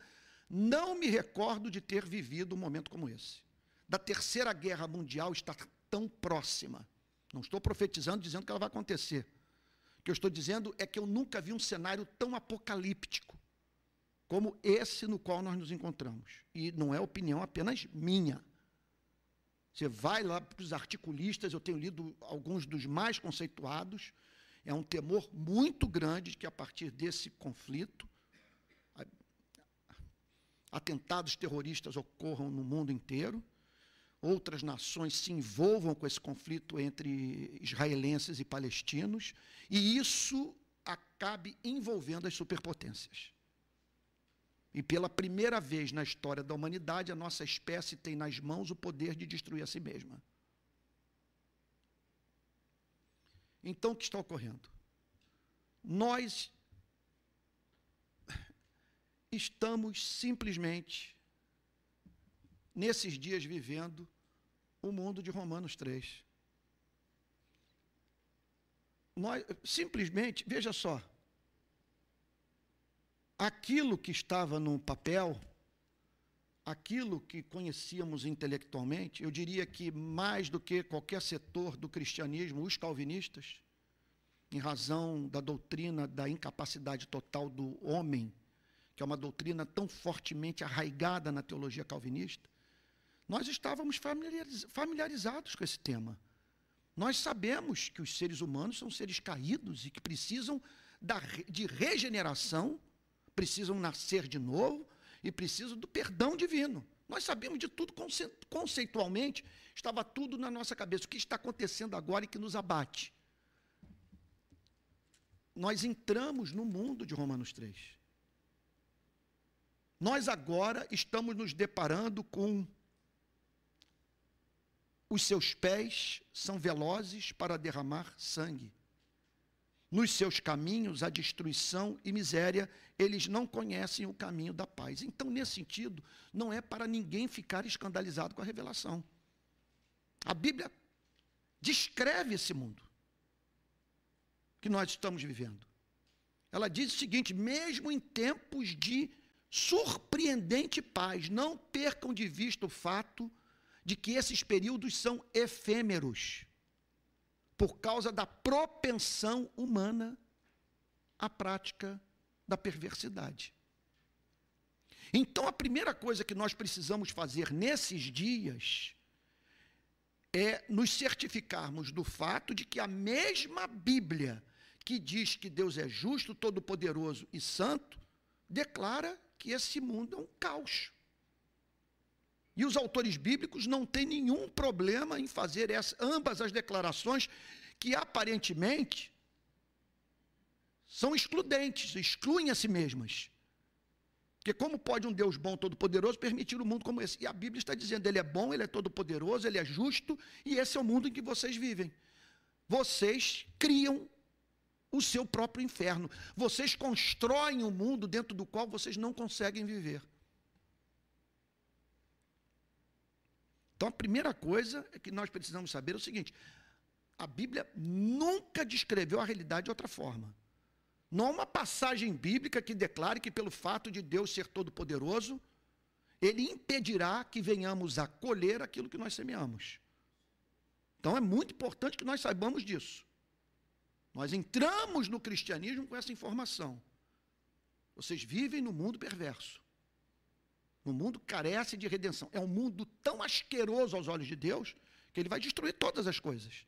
Não me recordo de ter vivido um momento como esse. Da Terceira Guerra Mundial está tão próxima. Não estou profetizando dizendo que ela vai acontecer. O que eu estou dizendo é que eu nunca vi um cenário tão apocalíptico como esse no qual nós nos encontramos. E não é opinião apenas minha. Você vai lá para os articulistas, eu tenho lido alguns dos mais conceituados, é um temor muito grande de que a partir desse conflito, atentados terroristas ocorram no mundo inteiro, outras nações se envolvam com esse conflito entre israelenses e palestinos, e isso acabe envolvendo as superpotências. E pela primeira vez na história da humanidade, a nossa espécie tem nas mãos o poder de destruir a si mesma. Então, o que está ocorrendo? Nós estamos simplesmente, nesses dias, vivendo o mundo de Romanos 3. Nós, simplesmente, veja só, aquilo que estava no papel, aquilo que conhecíamos intelectualmente, eu diria que mais do que qualquer setor do cristianismo, os calvinistas, em razão da doutrina da incapacidade total do homem, que é uma doutrina tão fortemente arraigada na teologia calvinista, nós estávamos familiarizados com esse tema. Nós sabemos que os seres humanos são seres caídos e que precisam de regeneração, precisam nascer de novo, e preciso do perdão divino. Nós sabemos de tudo conceitualmente, estava tudo na nossa cabeça. O que está acontecendo agora e que nos abate? Nós entramos no mundo de Romanos 3. Nós agora estamos nos deparando com os seus pés são velozes para derramar sangue. Nos seus caminhos, a destruição e miséria, eles não conhecem o caminho da paz. Então, nesse sentido, não é para ninguém ficar escandalizado com a revelação. A Bíblia descreve esse mundo que nós estamos vivendo. Ela diz o seguinte: mesmo em tempos de surpreendente paz, não percam de vista o fato de que esses períodos são efêmeros por causa da propensão humana à prática da perversidade. Então, a primeira coisa que nós precisamos fazer nesses dias é nos certificarmos do fato de que a mesma Bíblia que diz que Deus é justo, todo-poderoso e santo, declara que esse mundo é um caos. E os autores bíblicos não têm nenhum problema em fazer essa, ambas as declarações que aparentemente são excludentes, excluem a si mesmas. Porque como pode um Deus bom, todo-poderoso, permitir um mundo como esse? E a Bíblia está dizendo, ele é bom, ele é todo-poderoso, ele é justo, e esse é o mundo em que vocês vivem. Vocês criam o seu próprio inferno. Vocês constroem um mundo dentro do qual vocês não conseguem viver. Então, a primeira coisa é que nós precisamos saber é o seguinte: a Bíblia nunca descreveu a realidade de outra forma. Não há uma passagem bíblica que declare que, pelo fato de Deus ser todo-poderoso, ele impedirá que venhamos a colher aquilo que nós semeamos. Então é muito importante que nós saibamos disso. Nós entramos no cristianismo com essa informação. Vocês vivem no mundo perverso. O mundo carece de redenção. É um mundo tão asqueroso aos olhos de Deus que ele vai destruir todas as coisas,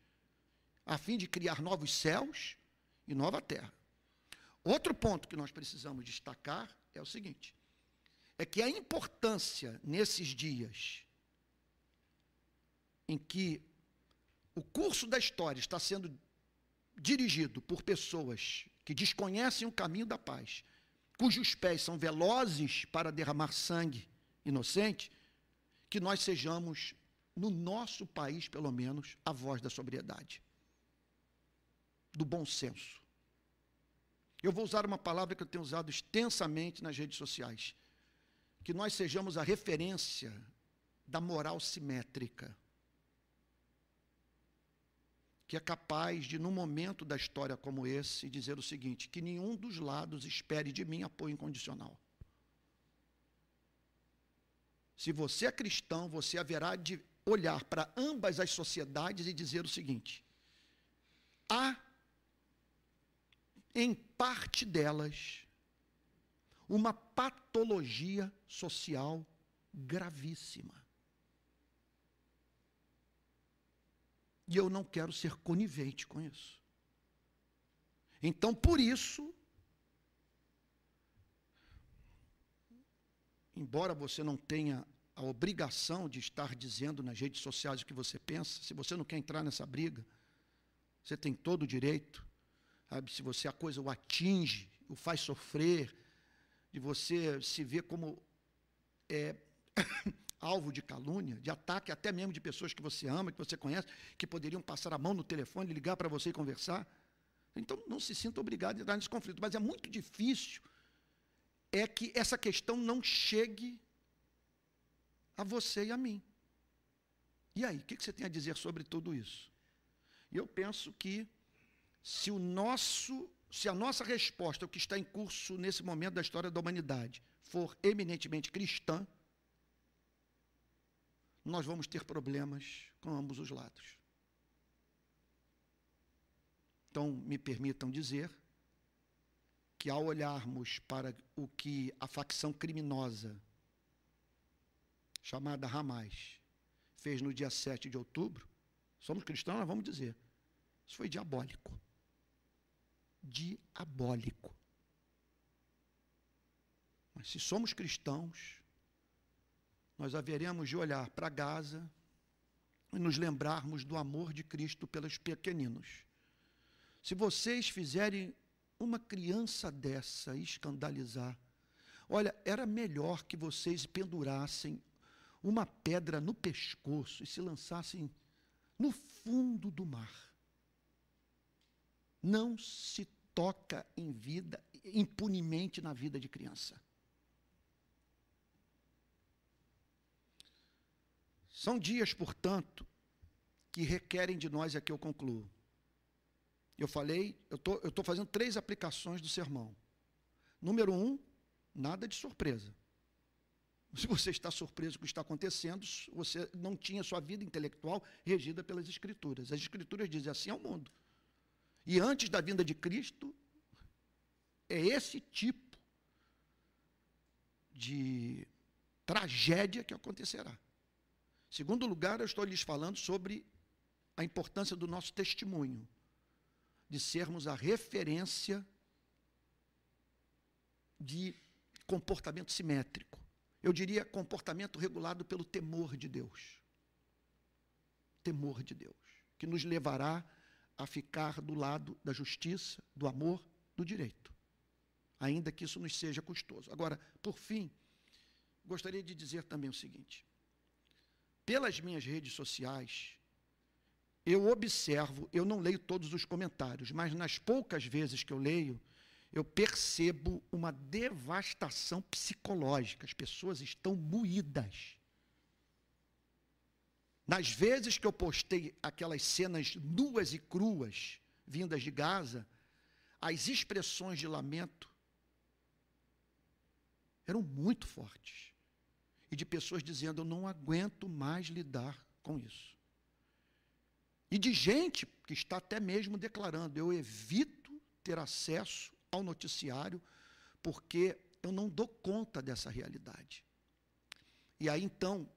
a fim de criar novos céus e nova terra. Outro ponto que nós precisamos destacar é o seguinte: é que a importância nesses dias em que o curso da história está sendo dirigido por pessoas que desconhecem o caminho da paz, cujos pés são velozes para derramar sangue inocente, que nós sejamos, no nosso país pelo menos, a voz da sobriedade, do bom senso. Eu vou usar uma palavra que eu tenho usado extensamente nas redes sociais. Que nós sejamos a referência da moral simétrica que é capaz de, num momento da história como esse, dizer o seguinte: que nenhum dos lados espere de mim apoio incondicional. Se você é cristão, você haverá de olhar para ambas as sociedades e dizer o seguinte: há, em parte delas, uma patologia social gravíssima. E eu não quero ser conivente com isso. Então, por isso, embora você não tenha a obrigação de estar dizendo nas redes sociais o que você pensa, se você não quer entrar nessa briga, você tem todo o direito, sabe? Se você a coisa o atinge, o faz sofrer, de você se ver como é, alvo de calúnia, de ataque até mesmo de pessoas que você ama, que você conhece, que poderiam passar a mão no telefone, ligar para você e conversar. Então, não se sinta obrigado a entrar nesse conflito. Mas é muito difícil é que essa questão não chegue a você e a mim. E aí, o que você tem a dizer sobre tudo isso? Eu penso que se o nosso, se a nossa resposta ao que está em curso nesse momento da história da humanidade for eminentemente cristã, nós vamos ter problemas com ambos os lados. Então, me permitam dizer que, ao olharmos para o que a facção criminosa, chamada Hamas, fez no dia 7 de outubro, somos cristãos, nós vamos dizer, isso foi diabólico. Diabólico. Mas se somos cristãos, nós haveremos de olhar para Gaza e nos lembrarmos do amor de Cristo pelos pequeninos. Se vocês fizerem uma criança dessa escandalizar, olha, era melhor que vocês pendurassem uma pedra no pescoço e se lançassem no fundo do mar. Não se toca em vida impunemente na vida de criança. São dias, portanto, que requerem de nós, aqui eu concluo. Eu falei, eu tô, estou fazendo três aplicações do sermão. Número um, nada de surpresa. Se você está surpreso com o que está acontecendo, você não tinha sua vida intelectual regida pelas Escrituras. As Escrituras dizem assim ao mundo. E antes da vinda de Cristo, é esse tipo de tragédia que acontecerá. Segundo lugar, eu estou lhes falando sobre a importância do nosso testemunho, de sermos a referência de comportamento simétrico. Eu diria comportamento regulado pelo temor de Deus. Temor de Deus, que nos levará a ficar do lado da justiça, do amor, do direito. Ainda que isso nos seja custoso. Agora, por fim, gostaria de dizer também o seguinte: pelas minhas redes sociais, eu observo, eu não leio todos os comentários, mas nas poucas vezes que eu leio, eu percebo uma devastação psicológica. As pessoas estão moídas. Nas vezes que eu postei aquelas cenas nuas e cruas vindas de Gaza, as expressões de lamento eram muito fortes e de pessoas dizendo: Eu não aguento mais lidar com isso. E de gente que está até mesmo declarando: Eu evito ter acesso ao noticiário porque eu não dou conta dessa realidade. E aí então,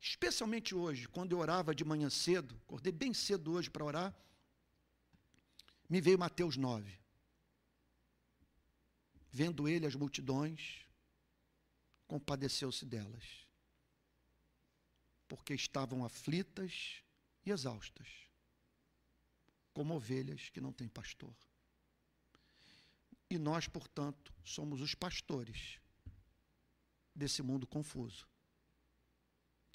especialmente hoje, quando eu orava de manhã cedo, acordei bem cedo hoje para orar, me veio Mateus 9. Vendo ele as multidões, compadeceu-se delas, porque estavam aflitas e exaustas, como ovelhas que não têm pastor. E nós, portanto, somos os pastores desse mundo confuso,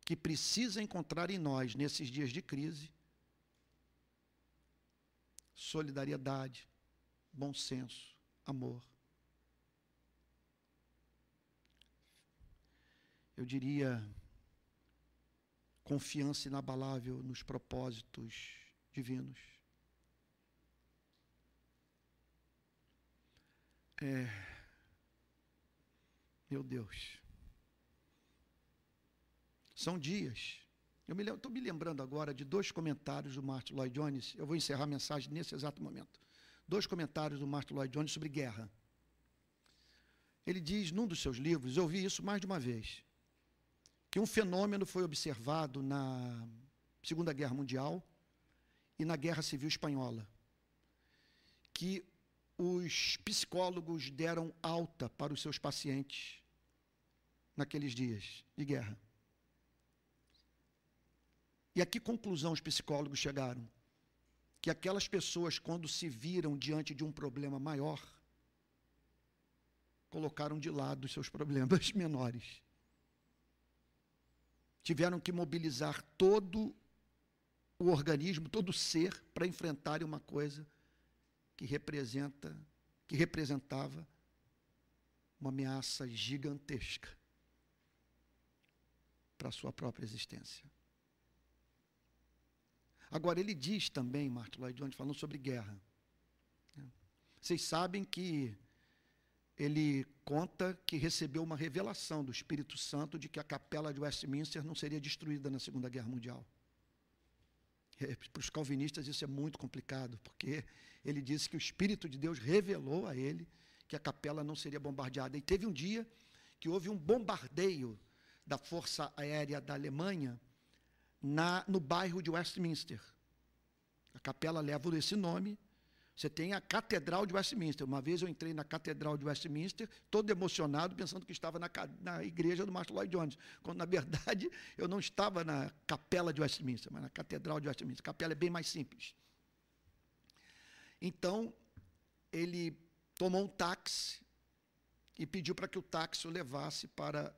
que precisa encontrar em nós, nesses dias de crise, solidariedade, bom senso, amor. eu diria, confiança inabalável nos propósitos divinos. É, meu Deus. São dias. Eu estou me, me lembrando agora de dois comentários do Martin Lloyd Jones. Eu vou encerrar a mensagem nesse exato momento. Dois comentários do Martin Lloyd Jones sobre guerra. Ele diz num dos seus livros, eu ouvi isso mais de uma vez que um fenômeno foi observado na Segunda Guerra Mundial e na Guerra Civil Espanhola, que os psicólogos deram alta para os seus pacientes naqueles dias de guerra. E a que conclusão os psicólogos chegaram? Que aquelas pessoas, quando se viram diante de um problema maior, colocaram de lado os seus problemas menores tiveram que mobilizar todo o organismo, todo o ser, para enfrentarem uma coisa que representa, que representava uma ameaça gigantesca para a sua própria existência. Agora, ele diz também, Martin Lloyd Jones, falando sobre guerra. Vocês sabem que ele conta que recebeu uma revelação do Espírito Santo de que a capela de Westminster não seria destruída na Segunda Guerra Mundial. É, para os calvinistas isso é muito complicado, porque ele disse que o Espírito de Deus revelou a ele que a capela não seria bombardeada. E teve um dia que houve um bombardeio da Força Aérea da Alemanha na, no bairro de Westminster. A capela leva esse nome. Você tem a Catedral de Westminster. Uma vez eu entrei na Catedral de Westminster, todo emocionado, pensando que estava na, na igreja do Martin Lloyd Jones, quando na verdade eu não estava na capela de Westminster, mas na Catedral de Westminster. A capela é bem mais simples. Então, ele tomou um táxi e pediu para que o táxi o levasse para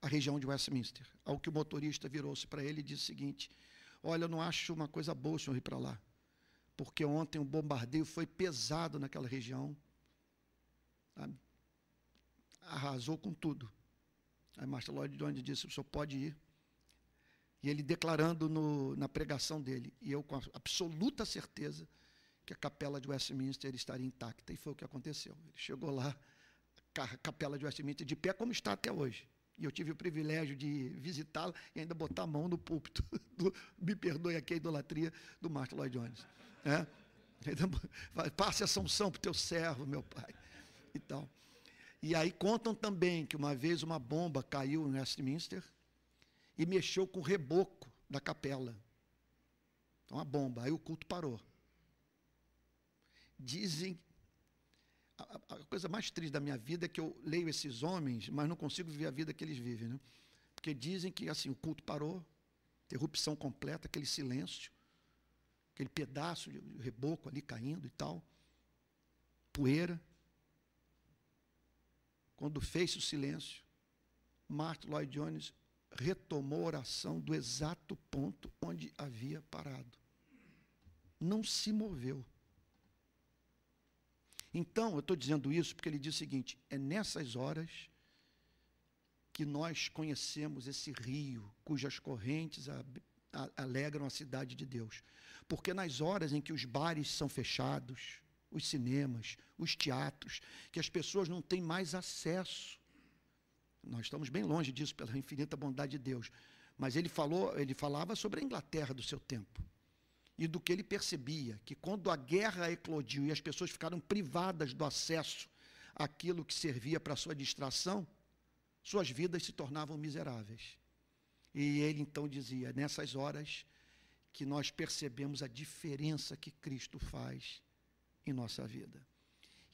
a região de Westminster. Ao que o motorista virou-se para ele e disse o seguinte: Olha, eu não acho uma coisa boa o senhor ir para lá, porque ontem o bombardeio foi pesado naquela região, sabe? arrasou com tudo. Aí Martin Lloyd Jones disse: O senhor pode ir. E ele declarando no, na pregação dele, e eu com absoluta certeza que a capela de Westminster estaria intacta. E foi o que aconteceu. Ele chegou lá, a capela de Westminster de pé, como está até hoje. E eu tive o privilégio de visitá-la e ainda botar a mão no púlpito. Do, me perdoe aqui a idolatria do Martin Lloyd Jones. É? Passe a sanção para o teu servo, meu pai. E, tal. e aí contam também que uma vez uma bomba caiu em Westminster e mexeu com o reboco da capela. Então, a bomba. Aí o culto parou. Dizem a, a, coisa mais triste da minha vida é que eu leio esses homens, mas não consigo viver a vida que eles vivem, né? Porque dizem que assim o culto parou, interrupção completa, aquele silêncio, aquele pedaço de reboco ali caindo e tal, poeira. Quando fez o silêncio, Martin Lloyd Jones retomou a oração do exato ponto onde havia parado. Não se moveu. Então, eu estou dizendo isso porque ele diz o seguinte: é nessas horas que nós conhecemos esse rio cujas correntes a, a, alegram a cidade de Deus. Porque nas horas em que os bares são fechados, os cinemas, os teatros, que as pessoas não têm mais acesso. Nós estamos bem longe disso pela infinita bondade de Deus. Mas ele falou, ele falava sobre a Inglaterra do seu tempo e do que ele percebia, que quando a guerra eclodiu e as pessoas ficaram privadas do acesso àquilo que servia para sua distração, suas vidas se tornavam miseráveis. E ele então dizia: nessas horas que nós percebemos a diferença que Cristo faz em nossa vida.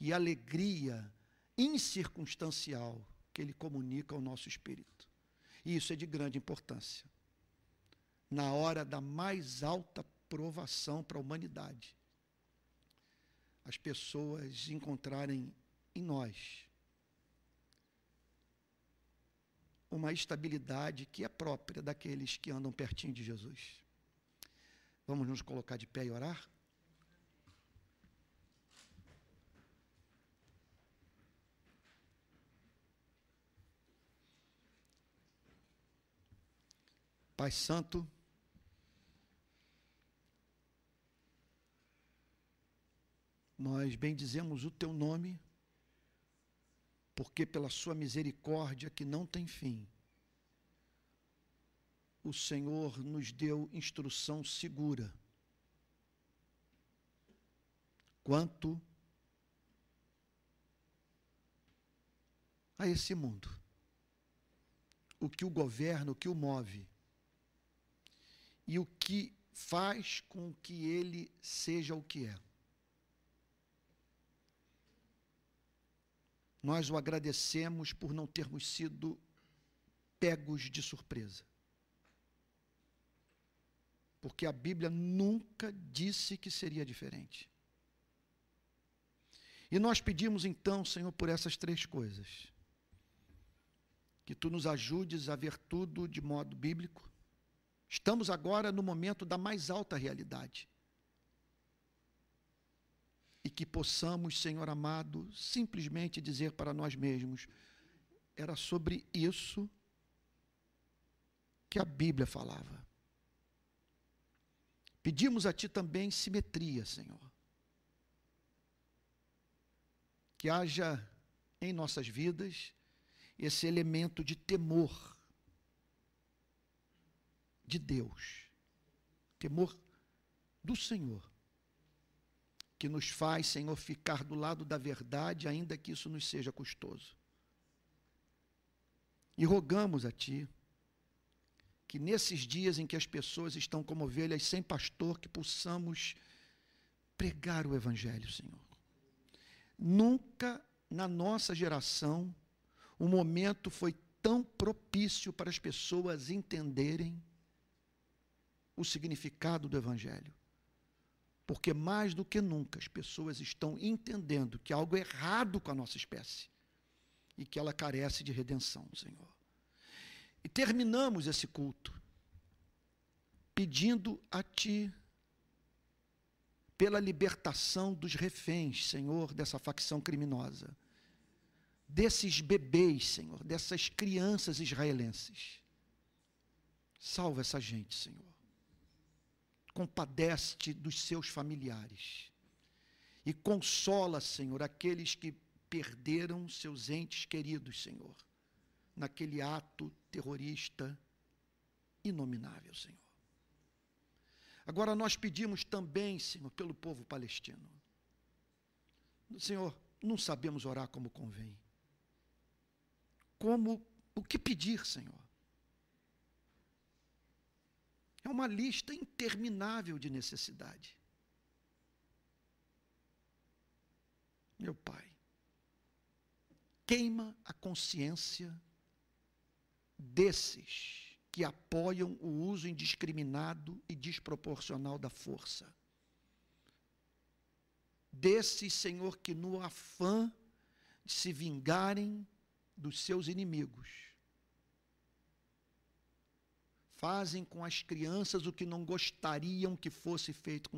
E a alegria incircunstancial que ele comunica ao nosso espírito. E isso é de grande importância. Na hora da mais alta provação para a humanidade. As pessoas encontrarem em nós uma estabilidade que é própria daqueles que andam pertinho de Jesus. Vamos nos colocar de pé e orar? Pai Santo, Nós bendizemos o teu nome, porque pela sua misericórdia que não tem fim, o Senhor nos deu instrução segura quanto a esse mundo. O que o governa, o que o move. E o que faz com que ele seja o que é. Nós o agradecemos por não termos sido pegos de surpresa. Porque a Bíblia nunca disse que seria diferente. E nós pedimos então, Senhor, por essas três coisas. Que tu nos ajudes a ver tudo de modo bíblico. Estamos agora no momento da mais alta realidade e que possamos, Senhor amado, simplesmente dizer para nós mesmos: era sobre isso que a Bíblia falava. Pedimos a Ti também simetria, Senhor. Que haja em nossas vidas esse elemento de temor de Deus, temor do Senhor, que nos faz, Senhor, ficar do lado da verdade, ainda que isso nos seja custoso. E rogamos a Ti que nesses dias em que as pessoas estão como ovelhas sem pastor, que possamos pregar o Evangelho, Senhor. Nunca na nossa geração o momento foi tão propício para as pessoas entenderem o significado do Evangelho. Porque mais do que nunca as pessoas estão entendendo que há algo errado com a nossa espécie e que ela carece de redenção, Senhor. E terminamos esse culto pedindo a Ti pela libertação dos reféns, Senhor, dessa facção criminosa, desses bebês, Senhor, dessas crianças israelenses. Salva essa gente, Senhor. Compadece-te dos seus familiares e consola, Senhor, aqueles que perderam seus entes queridos, Senhor, naquele ato terrorista inominável, Senhor. Agora nós pedimos também, Senhor, pelo povo palestino. Senhor, não sabemos orar como convém. Como o que pedir, Senhor? É uma lista interminável de necessidade. Meu Pai, queima a consciência desses que apoiam o uso indiscriminado e desproporcional da força. Desses, Senhor, que no afã de se vingarem dos seus inimigos, fazem com as crianças o que não gostariam que fosse feito com